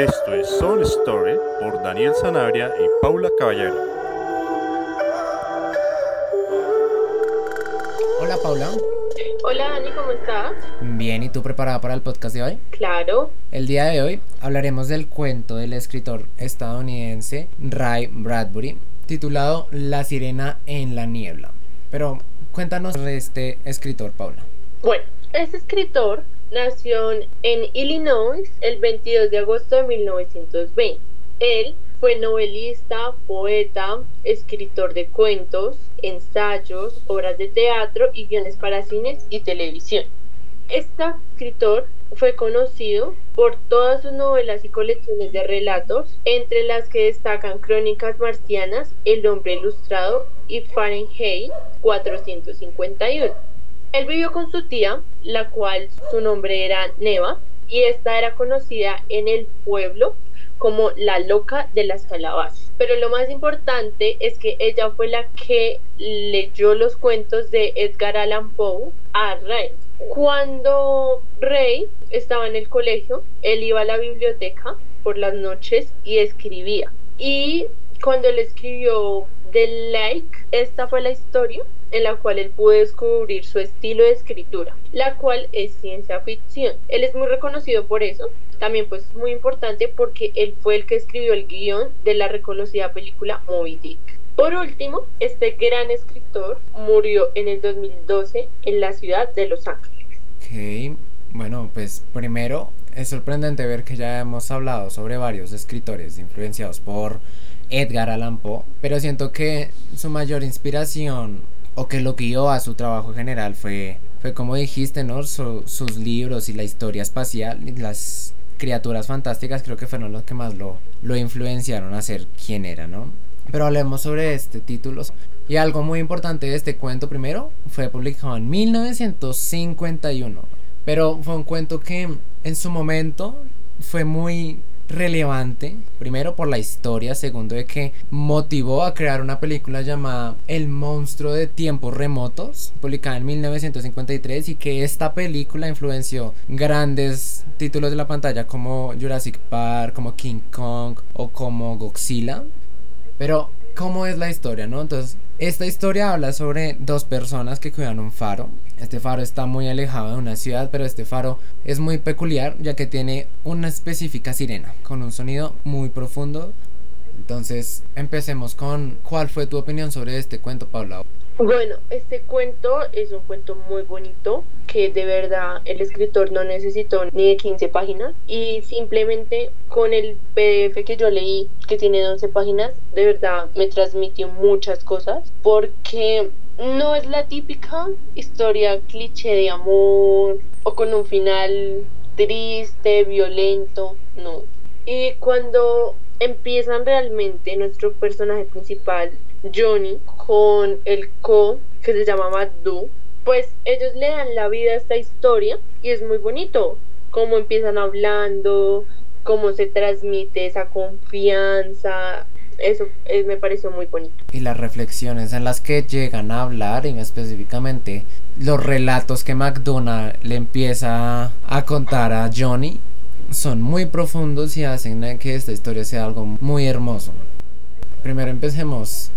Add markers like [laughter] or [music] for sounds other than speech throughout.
Esto es Soul Story por Daniel Sanabria y Paula Caballero. Hola Paula. Hola Dani, ¿cómo estás? Bien, ¿y tú preparada para el podcast de hoy? Claro. El día de hoy hablaremos del cuento del escritor estadounidense Ray Bradbury, titulado La sirena en la niebla. Pero cuéntanos de este escritor, Paula. Bueno, este escritor nació en Illinois el 22 de agosto de 1920. Él fue novelista, poeta, escritor de cuentos, ensayos, obras de teatro y guiones para cines y televisión. Este escritor fue conocido por todas sus novelas y colecciones de relatos, entre las que destacan Crónicas Marcianas, El hombre ilustrado y Fahrenheit 451. Él vivió con su tía, la cual su nombre era Neva, y esta era conocida en el pueblo como la loca de las calabazas. Pero lo más importante es que ella fue la que leyó los cuentos de Edgar Allan Poe a Rey. Cuando Rey estaba en el colegio, él iba a la biblioteca por las noches y escribía. Y cuando él escribió The Lake, esta fue la historia en la cual él pudo descubrir su estilo de escritura, la cual es ciencia ficción. Él es muy reconocido por eso, también pues es muy importante porque él fue el que escribió el guion de la reconocida película Moby Dick. Por último, este gran escritor murió en el 2012 en la ciudad de Los Ángeles. Ok, bueno, pues primero es sorprendente ver que ya hemos hablado sobre varios escritores influenciados por Edgar Allan Poe, pero siento que su mayor inspiración o que lo guió a su trabajo general fue, fue como dijiste, ¿no? sus libros y la historia espacial las criaturas fantásticas creo que fueron los que más lo, lo influenciaron a ser quien era, ¿no? Pero hablemos sobre este título. Y algo muy importante de este cuento primero fue publicado en 1951. Pero fue un cuento que en su momento fue muy relevante, primero por la historia, segundo de que motivó a crear una película llamada El monstruo de tiempos remotos, publicada en 1953 y que esta película influenció grandes títulos de la pantalla como Jurassic Park, como King Kong o como Godzilla. Pero cómo es la historia, ¿no? Entonces, esta historia habla sobre dos personas que cuidan un faro. Este faro está muy alejado de una ciudad, pero este faro es muy peculiar ya que tiene una específica sirena con un sonido muy profundo. Entonces, empecemos con cuál fue tu opinión sobre este cuento, Paula. Bueno, este cuento es un cuento muy bonito que de verdad el escritor no necesitó ni de 15 páginas y simplemente con el PDF que yo leí que tiene 11 páginas de verdad me transmitió muchas cosas porque no es la típica historia cliché de amor o con un final triste, violento, no. Y cuando empiezan realmente nuestro personaje principal Johnny con el co que se llama Maddu, pues ellos le dan la vida a esta historia y es muy bonito cómo empiezan hablando, cómo se transmite esa confianza. Eso me pareció muy bonito. Y las reflexiones en las que llegan a hablar, y específicamente los relatos que McDonald le empieza a contar a Johnny, son muy profundos y hacen que esta historia sea algo muy hermoso. Primero empecemos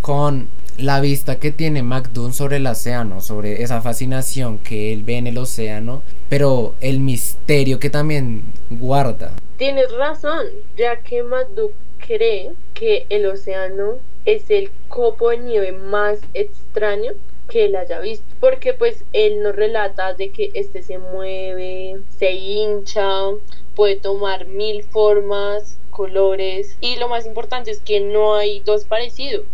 con la vista que tiene McDoon sobre el océano, sobre esa fascinación que él ve en el océano, pero el misterio que también guarda. Tienes razón, ya que McDoon cree que el océano es el copo de nieve más extraño que él haya visto, porque pues él nos relata de que este se mueve, se hincha, puede tomar mil formas, colores y lo más importante es que no hay dos parecidos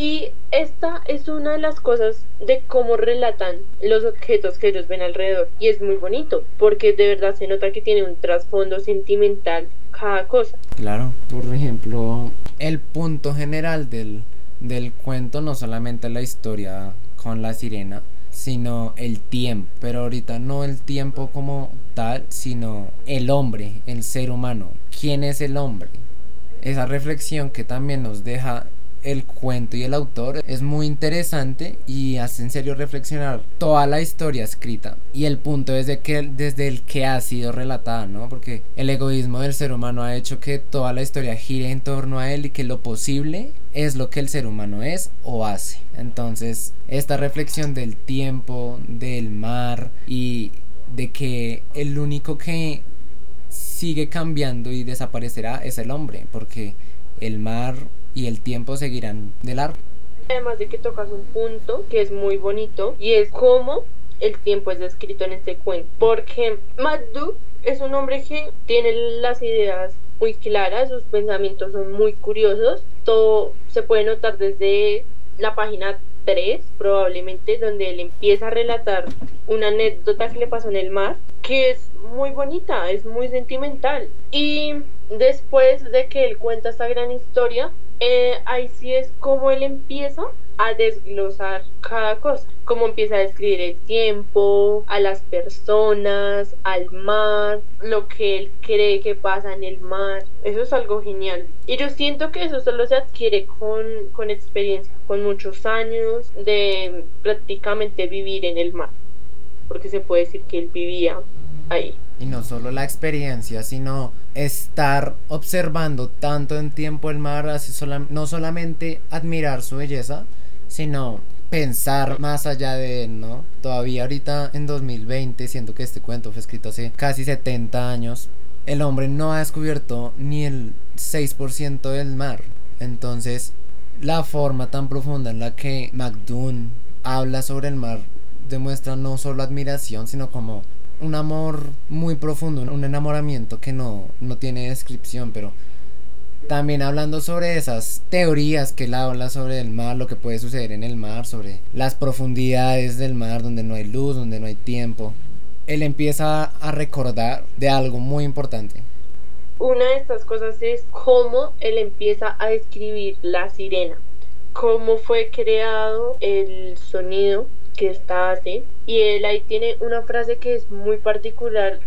y esta es una de las cosas de cómo relatan los objetos que ellos ven alrededor. Y es muy bonito, porque de verdad se nota que tiene un trasfondo sentimental cada cosa. Claro, por ejemplo, el punto general del, del cuento no solamente la historia con la sirena, sino el tiempo. Pero ahorita no el tiempo como tal, sino el hombre, el ser humano. ¿Quién es el hombre? Esa reflexión que también nos deja el cuento y el autor es muy interesante y hace en serio reflexionar toda la historia escrita y el punto desde, que, desde el que ha sido relatada, ¿no? Porque el egoísmo del ser humano ha hecho que toda la historia gire en torno a él y que lo posible es lo que el ser humano es o hace. Entonces, esta reflexión del tiempo, del mar y de que el único que sigue cambiando y desaparecerá es el hombre, porque el mar y el tiempo seguirán de largo. Además de que tocas un punto que es muy bonito y es cómo el tiempo es descrito en este cuento. Porque Maddu es un hombre que tiene las ideas muy claras, sus pensamientos son muy curiosos. Todo se puede notar desde la página 3, probablemente, donde él empieza a relatar una anécdota que le pasó en el mar, que es muy bonita, es muy sentimental. Y después de que él cuenta esta gran historia, eh, ahí sí es como él empieza a desglosar cada cosa, como empieza a describir el tiempo, a las personas, al mar, lo que él cree que pasa en el mar. Eso es algo genial. Y yo siento que eso solo se adquiere con, con experiencia, con muchos años de prácticamente vivir en el mar, porque se puede decir que él vivía ahí. Y no solo la experiencia, sino estar observando tanto en tiempo el mar, así no solamente admirar su belleza, sino pensar más allá de él, ¿no? Todavía ahorita en 2020, siento que este cuento fue escrito hace casi 70 años, el hombre no ha descubierto ni el 6% del mar. Entonces, la forma tan profunda en la que McDoon habla sobre el mar demuestra no solo admiración, sino como un amor muy profundo, un enamoramiento que no, no tiene descripción, pero también hablando sobre esas teorías que él habla sobre el mar, lo que puede suceder en el mar, sobre las profundidades del mar donde no hay luz, donde no hay tiempo, él empieza a recordar de algo muy importante. Una de estas cosas es cómo él empieza a describir la sirena, cómo fue creado el sonido que está así. Y él ahí tiene una frase que es muy particular,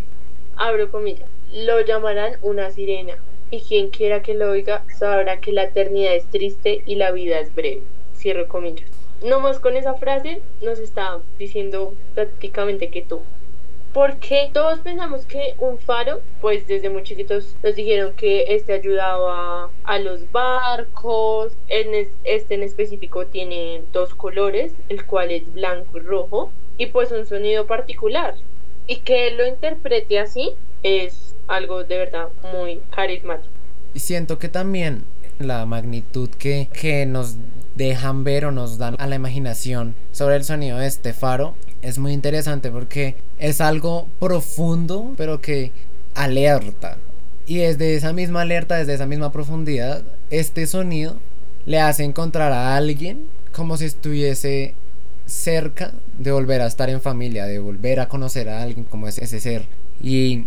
abro comillas, lo llamarán una sirena, y quien quiera que lo oiga sabrá que la eternidad es triste y la vida es breve, cierro comillas. No más con esa frase nos está diciendo prácticamente que tú porque todos pensamos que un faro, pues desde muy chiquitos nos dijeron que este ayudaba a los barcos, en este en específico tiene dos colores, el cual es blanco y rojo, y pues un sonido particular. Y que lo interprete así es algo de verdad muy carismático. Y siento que también la magnitud que, que nos dejan ver o nos dan a la imaginación sobre el sonido de este faro es muy interesante porque es algo profundo pero que alerta. Y desde esa misma alerta desde esa misma profundidad este sonido le hace encontrar a alguien como si estuviese cerca de volver a estar en familia de volver a conocer a alguien como es ese ser. Y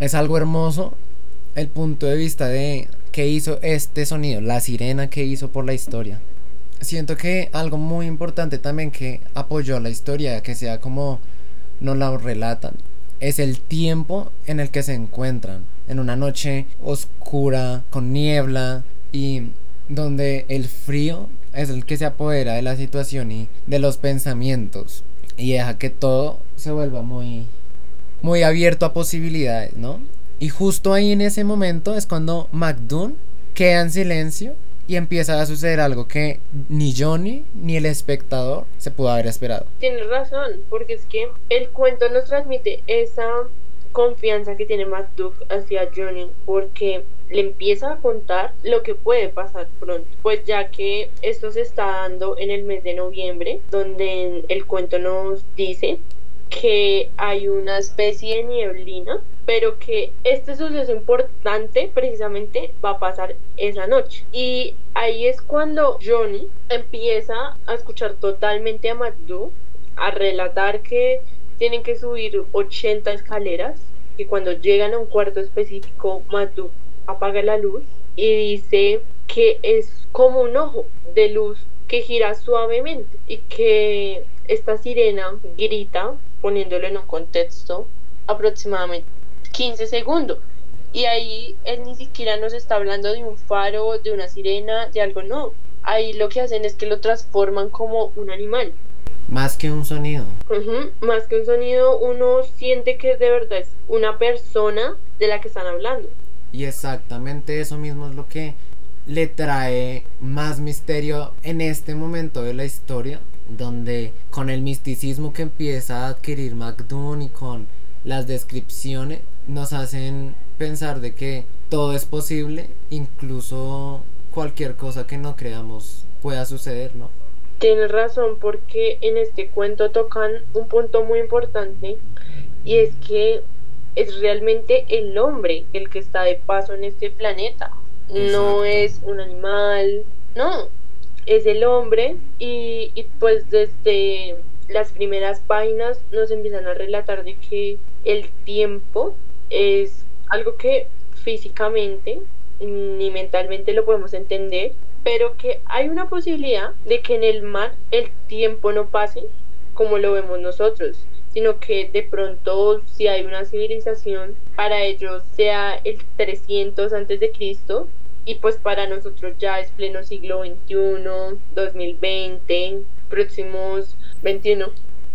es algo hermoso el punto de vista de qué hizo este sonido la sirena que hizo por la historia. Siento que algo muy importante también que apoyó la historia, que sea como nos la relatan, es el tiempo en el que se encuentran. En una noche oscura, con niebla y donde el frío es el que se apodera de la situación y de los pensamientos y deja que todo se vuelva muy muy abierto a posibilidades, ¿no? Y justo ahí en ese momento es cuando McDoon queda en silencio y empieza a suceder algo que ni Johnny ni el espectador se pudo haber esperado. Tienes razón, porque es que el cuento nos transmite esa confianza que tiene Matt hacia Johnny, porque le empieza a contar lo que puede pasar pronto, pues ya que esto se está dando en el mes de noviembre, donde el cuento nos dice que hay una especie de nieblina, pero que este suceso importante precisamente va a pasar esa noche. Y ahí es cuando Johnny empieza a escuchar totalmente a Madhu, a relatar que tienen que subir 80 escaleras, que cuando llegan a un cuarto específico, Madhu apaga la luz y dice que es como un ojo de luz que gira suavemente y que esta sirena grita poniéndolo en un contexto aproximadamente 15 segundos. Y ahí él ni siquiera nos está hablando de un faro, de una sirena, de algo, no. ahí lo que hacen es que lo transforman como un animal. Más que un sonido. Más que un sonido, uno siente que de verdad es una persona de la que están hablando. Y exactamente eso mismo es lo que le trae más misterio en este momento de la historia, donde con el misticismo que empieza a adquirir McDoon y con las descripciones nos hacen pensar de que todo es posible, incluso cualquier cosa que no creamos pueda suceder, ¿no? Tienes razón porque en este cuento tocan un punto muy importante y es que es realmente el hombre el que está de paso en este planeta. No es un animal, no, es el hombre y, pues desde las primeras páginas nos empiezan a relatar de que el tiempo es algo que físicamente ni mentalmente lo podemos entender, pero que hay una posibilidad de que en el mar el tiempo no pase como lo vemos nosotros, sino que de pronto si hay una civilización para ellos sea el 300 antes de Cristo y pues para nosotros ya es pleno siglo XXI, 2020, próximos 21.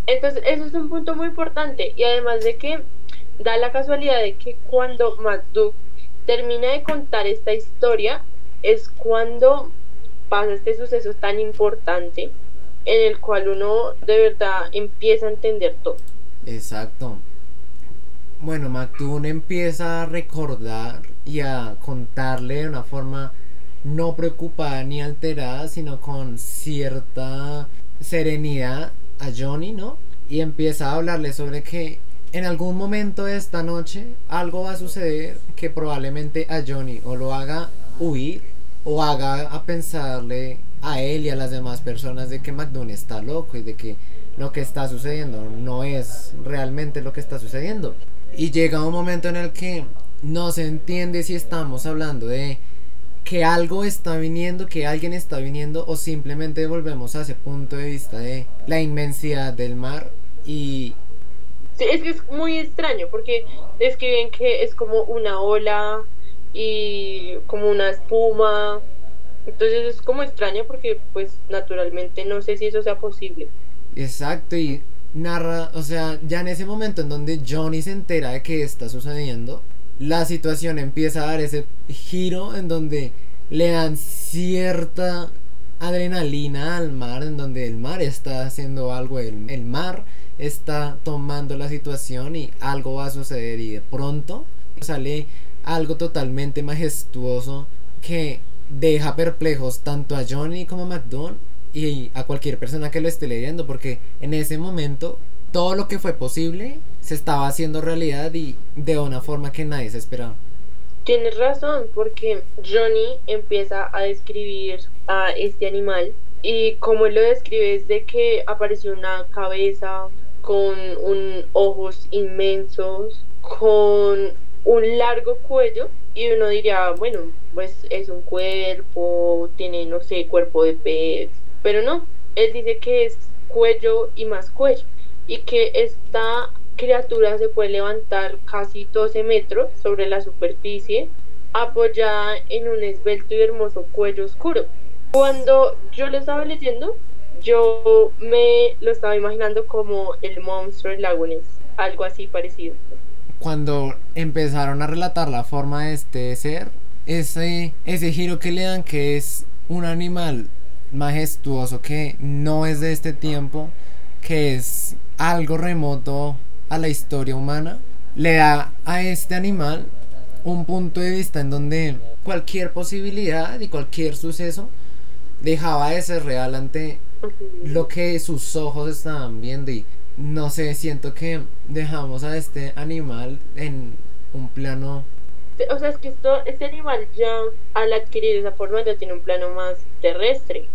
Entonces eso es un punto muy importante y además de que da la casualidad de que cuando MacDuck termina de contar esta historia es cuando pasa este suceso tan importante en el cual uno de verdad empieza a entender todo. Exacto. Bueno, McToon empieza a recordar y a contarle de una forma no preocupada ni alterada, sino con cierta serenidad a Johnny, ¿no? Y empieza a hablarle sobre que en algún momento de esta noche algo va a suceder que probablemente a Johnny o lo haga huir o haga a pensarle a él y a las demás personas de que McDoon está loco y de que lo que está sucediendo no es realmente lo que está sucediendo. Y llega un momento en el que no se entiende si estamos hablando de que algo está viniendo, que alguien está viniendo o simplemente volvemos a ese punto de vista de la inmensidad del mar y Sí, es que es muy extraño porque describen que es como una ola y como una espuma. Entonces es como extraño porque pues naturalmente no sé si eso sea posible. Exacto, y narra, o sea, ya en ese momento en donde Johnny se entera de que está sucediendo, la situación empieza a dar ese giro en donde le dan cierta adrenalina al mar, en donde el mar está haciendo algo, el, el mar está tomando la situación y algo va a suceder y de pronto sale algo totalmente majestuoso que deja perplejos tanto a Johnny como a McDonald y a cualquier persona que lo esté leyendo porque en ese momento todo lo que fue posible se estaba haciendo realidad y de una forma que nadie se esperaba. Tienes razón, porque Johnny empieza a describir a este animal y como él lo describe es de que apareció una cabeza con un ojos inmensos, con un largo cuello y uno diría, bueno, pues es un cuerpo, tiene, no sé, cuerpo de pez, pero no, él dice que es cuello y más cuello y que esta criatura se puede levantar casi 12 metros sobre la superficie apoyada en un esbelto y hermoso cuello oscuro. Cuando yo lo estaba leyendo, yo me lo estaba imaginando como el monstruo del lago Ness, algo así parecido. Cuando empezaron a relatar la forma de este ser, ese, ese giro que le dan que es un animal majestuoso que no es de este tiempo, que es algo remoto a la historia humana, le da a este animal un punto de vista en donde cualquier posibilidad y cualquier suceso dejaba de ser real ante lo que sus ojos estaban viendo. Y no sé, siento que dejamos a este animal en un plano O sea, es que esto, este animal ya al adquirir esa forma ya tiene un plano más terrestre,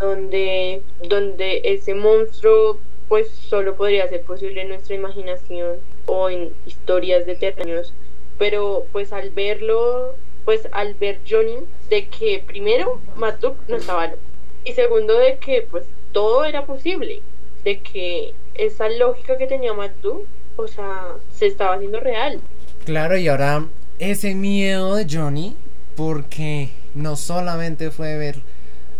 donde, donde ese monstruo pues solo podría ser posible en nuestra imaginación o en historias de terrenos, pero pues al verlo, pues al ver Johnny, de que primero Matuk no estaba loco, y segundo de que pues todo era posible, de que esa lógica que tenía Matuk, o sea, se estaba haciendo real. Claro, y ahora ese miedo de Johnny, porque no solamente fue ver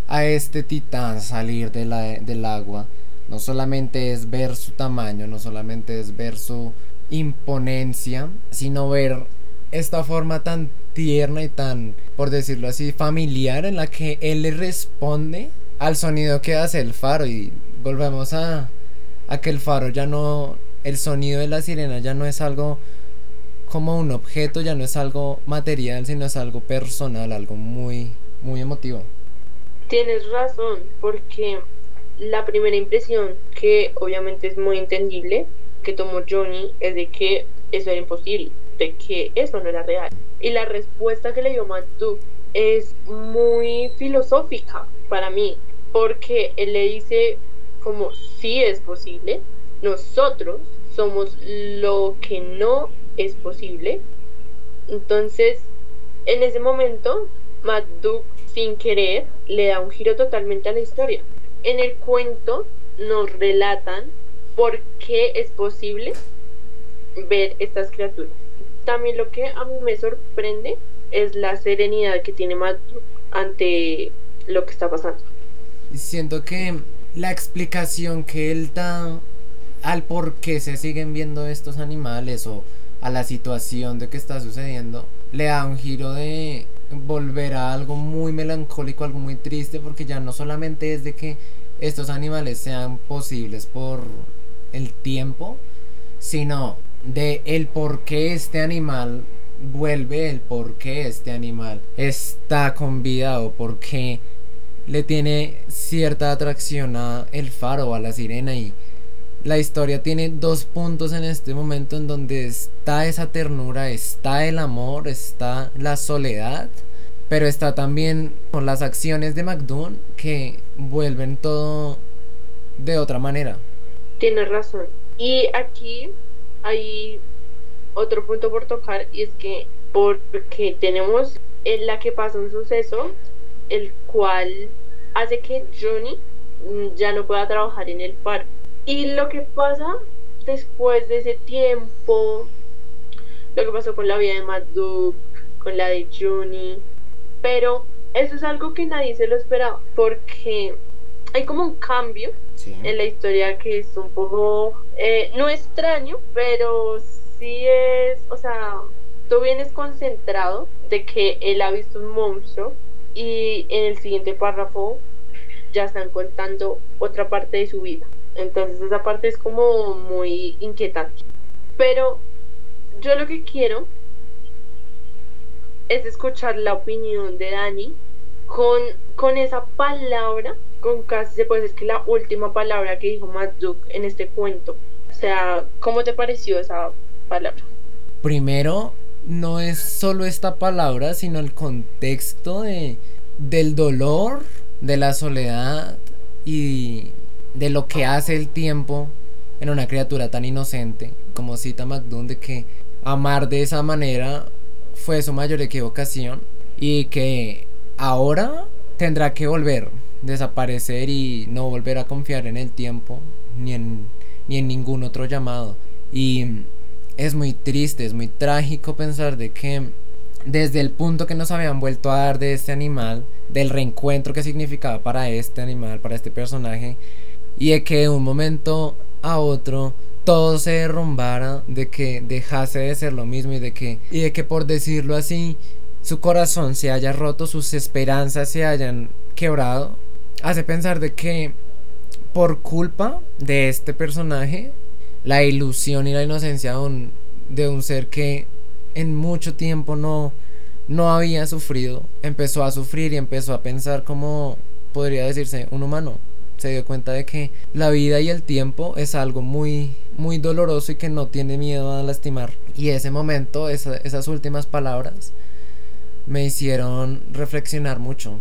a este titán salir de la, del agua, no solamente es ver su tamaño, no solamente es ver su imponencia, sino ver esta forma tan tierna y tan, por decirlo así, familiar en la que él le responde al sonido que hace el faro y volvemos a, a que el faro ya no, el sonido de la sirena ya no es algo como un objeto, ya no es algo material, sino es algo personal, algo muy, muy emotivo. Tienes razón, porque la primera impresión, que obviamente es muy entendible, que tomó Johnny es de que eso era imposible, de que eso no era real. Y la respuesta que le dio Matt es muy filosófica para mí, porque él le dice como si es posible, nosotros somos lo que no es posible. Entonces, en ese momento, Matt sin querer, le da un giro totalmente a la historia. En el cuento nos relatan por qué es posible ver estas criaturas. También lo que a mí me sorprende es la serenidad que tiene Matt ante lo que está pasando. Siento que la explicación que él da al por qué se siguen viendo estos animales o a la situación de que está sucediendo, le da un giro de volver a algo muy melancólico, algo muy triste, porque ya no solamente es de que estos animales sean posibles por el tiempo, sino de el por qué este animal vuelve, el por qué este animal está con vida o por qué le tiene cierta atracción a el faro a la sirena y la historia tiene dos puntos en este momento en donde está esa ternura, está el amor, está la soledad, pero está también con las acciones de McDoon que vuelven todo de otra manera. Tienes razón. Y aquí hay otro punto por tocar y es que porque tenemos en la que pasa un suceso el cual hace que Johnny ya no pueda trabajar en el parque y lo que pasa después de ese tiempo, lo que pasó con la vida de Matt con la de Johnny, pero eso es algo que nadie se lo esperaba, porque hay como un cambio en la historia que es un poco, eh, no extraño, pero sí es, o sea, tú vienes concentrado de que él ha visto un monstruo y en el siguiente párrafo ya están contando otra parte de su vida. Entonces esa parte es como muy inquietante. Pero yo lo que quiero es escuchar la opinión de Dani con, con esa palabra, con casi se puede decir que la última palabra que dijo Matt en este cuento. O sea, ¿cómo te pareció esa palabra? Primero, no es solo esta palabra, sino el contexto de, del dolor, de la soledad y de lo que hace el tiempo en una criatura tan inocente como cita McDoon de que amar de esa manera fue su mayor equivocación y que ahora tendrá que volver, desaparecer y no volver a confiar en el tiempo ni en, ni en ningún otro llamado. Y es muy triste, es muy trágico pensar de que desde el punto que nos habían vuelto a dar de este animal, del reencuentro que significaba para este animal, para este personaje, y de que de un momento a otro todo se derrumbara, de que dejase de ser lo mismo y de que, y de que por decirlo así, su corazón se haya roto, sus esperanzas se hayan quebrado, hace pensar de que por culpa de este personaje, la ilusión y la inocencia de un, de un ser que en mucho tiempo no, no había sufrido, empezó a sufrir y empezó a pensar como podría decirse un humano se dio cuenta de que la vida y el tiempo es algo muy muy doloroso y que no tiene miedo a lastimar. Y ese momento esas últimas palabras me hicieron reflexionar mucho.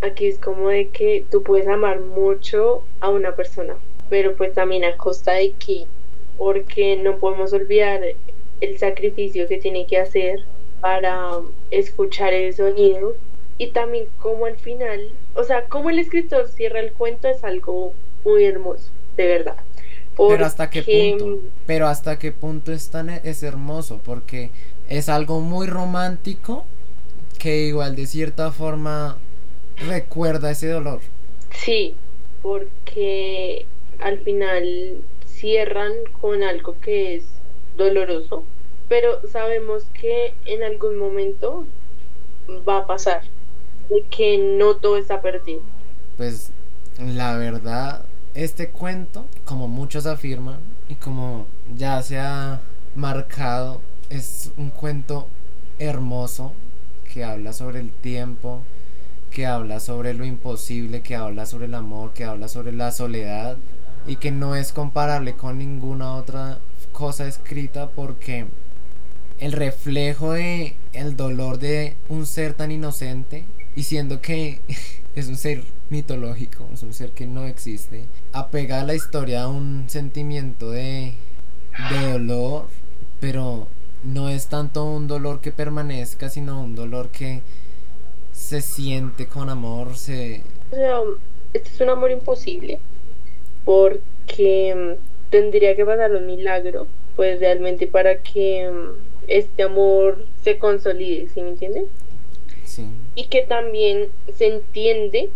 Aquí es como de que tú puedes amar mucho a una persona pero pues también a costa de que porque no podemos olvidar el sacrificio que tiene que hacer para escuchar el sonido y también como al final, o sea, como el escritor cierra el cuento es algo muy hermoso, de verdad. Pero hasta qué punto, pero hasta qué punto es tan es hermoso, porque es algo muy romántico que igual de cierta forma recuerda ese dolor. Sí, porque al final cierran con algo que es doloroso, pero sabemos que en algún momento va a pasar, de que no todo está perdido. Pues la verdad, este cuento, como muchos afirman y como ya se ha marcado, es un cuento hermoso que habla sobre el tiempo, que habla sobre lo imposible, que habla sobre el amor, que habla sobre la soledad y que no es comparable con ninguna otra cosa escrita porque el reflejo de el dolor de un ser tan inocente y siendo que [laughs] es un ser mitológico, es un ser que no existe, apega a la historia a un sentimiento de, de dolor, pero no es tanto un dolor que permanezca, sino un dolor que se siente con amor, se... O sea, este es un amor imposible, porque mm, tendría que pasar un milagro, pues realmente para que mm, este amor se consolide, ¿sí me entienden? Sí. Y que también se entiende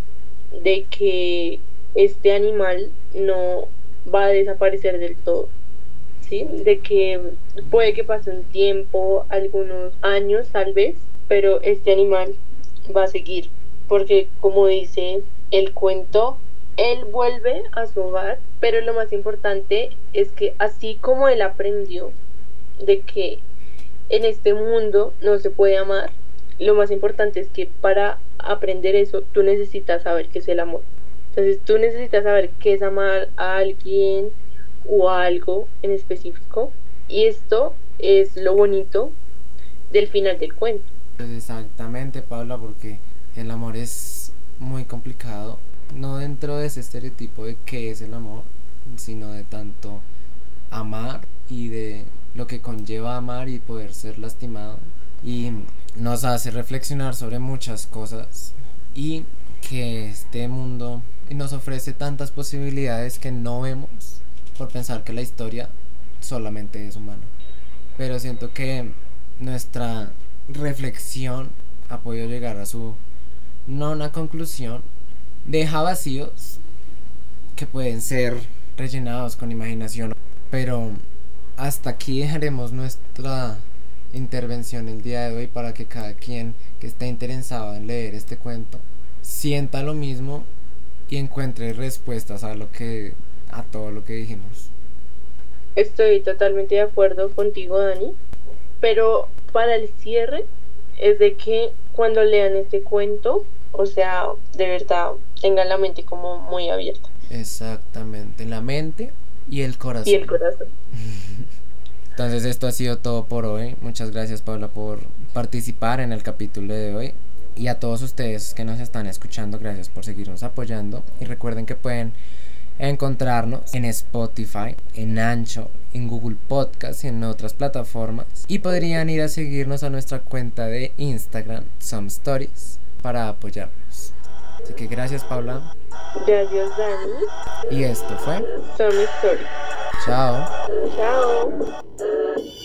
de que este animal no va a desaparecer del todo. ¿Sí? De que puede que pase un tiempo, algunos años tal vez, pero este animal va a seguir, porque como dice el cuento, él vuelve a su hogar, pero lo más importante es que así como él aprendió de que en este mundo no se puede amar, lo más importante es que para aprender eso tú necesitas saber qué es el amor. Entonces tú necesitas saber qué es amar a alguien o a algo en específico. Y esto es lo bonito del final del cuento. Pues exactamente, Paula, porque el amor es muy complicado. No dentro de ese estereotipo de qué es el amor, sino de tanto amar y de lo que conlleva amar y poder ser lastimado. Y nos hace reflexionar sobre muchas cosas y que este mundo nos ofrece tantas posibilidades que no vemos por pensar que la historia solamente es humana. Pero siento que nuestra reflexión ha podido llegar a su no una conclusión, deja vacíos que pueden ser rellenados con imaginación, pero hasta aquí dejaremos nuestra intervención el día de hoy para que cada quien que esté interesado en leer este cuento sienta lo mismo y encuentre respuestas a lo que a todo lo que dijimos. Estoy totalmente de acuerdo contigo, Dani, pero para el cierre es de que cuando lean este cuento, o sea, de verdad, tengan la mente como muy abierta. Exactamente, la mente y el corazón. Y el corazón. [laughs] Entonces esto ha sido todo por hoy. Muchas gracias Paula por participar en el capítulo de hoy. Y a todos ustedes que nos están escuchando, gracias por seguirnos apoyando. Y recuerden que pueden encontrarnos en Spotify, en Ancho, en Google Podcast y en otras plataformas. Y podrían ir a seguirnos a nuestra cuenta de Instagram, Some Stories, para apoyarnos. Así que gracias Paula. Gracias Dani. Y esto fue Some Stories. Ciao. Ciao.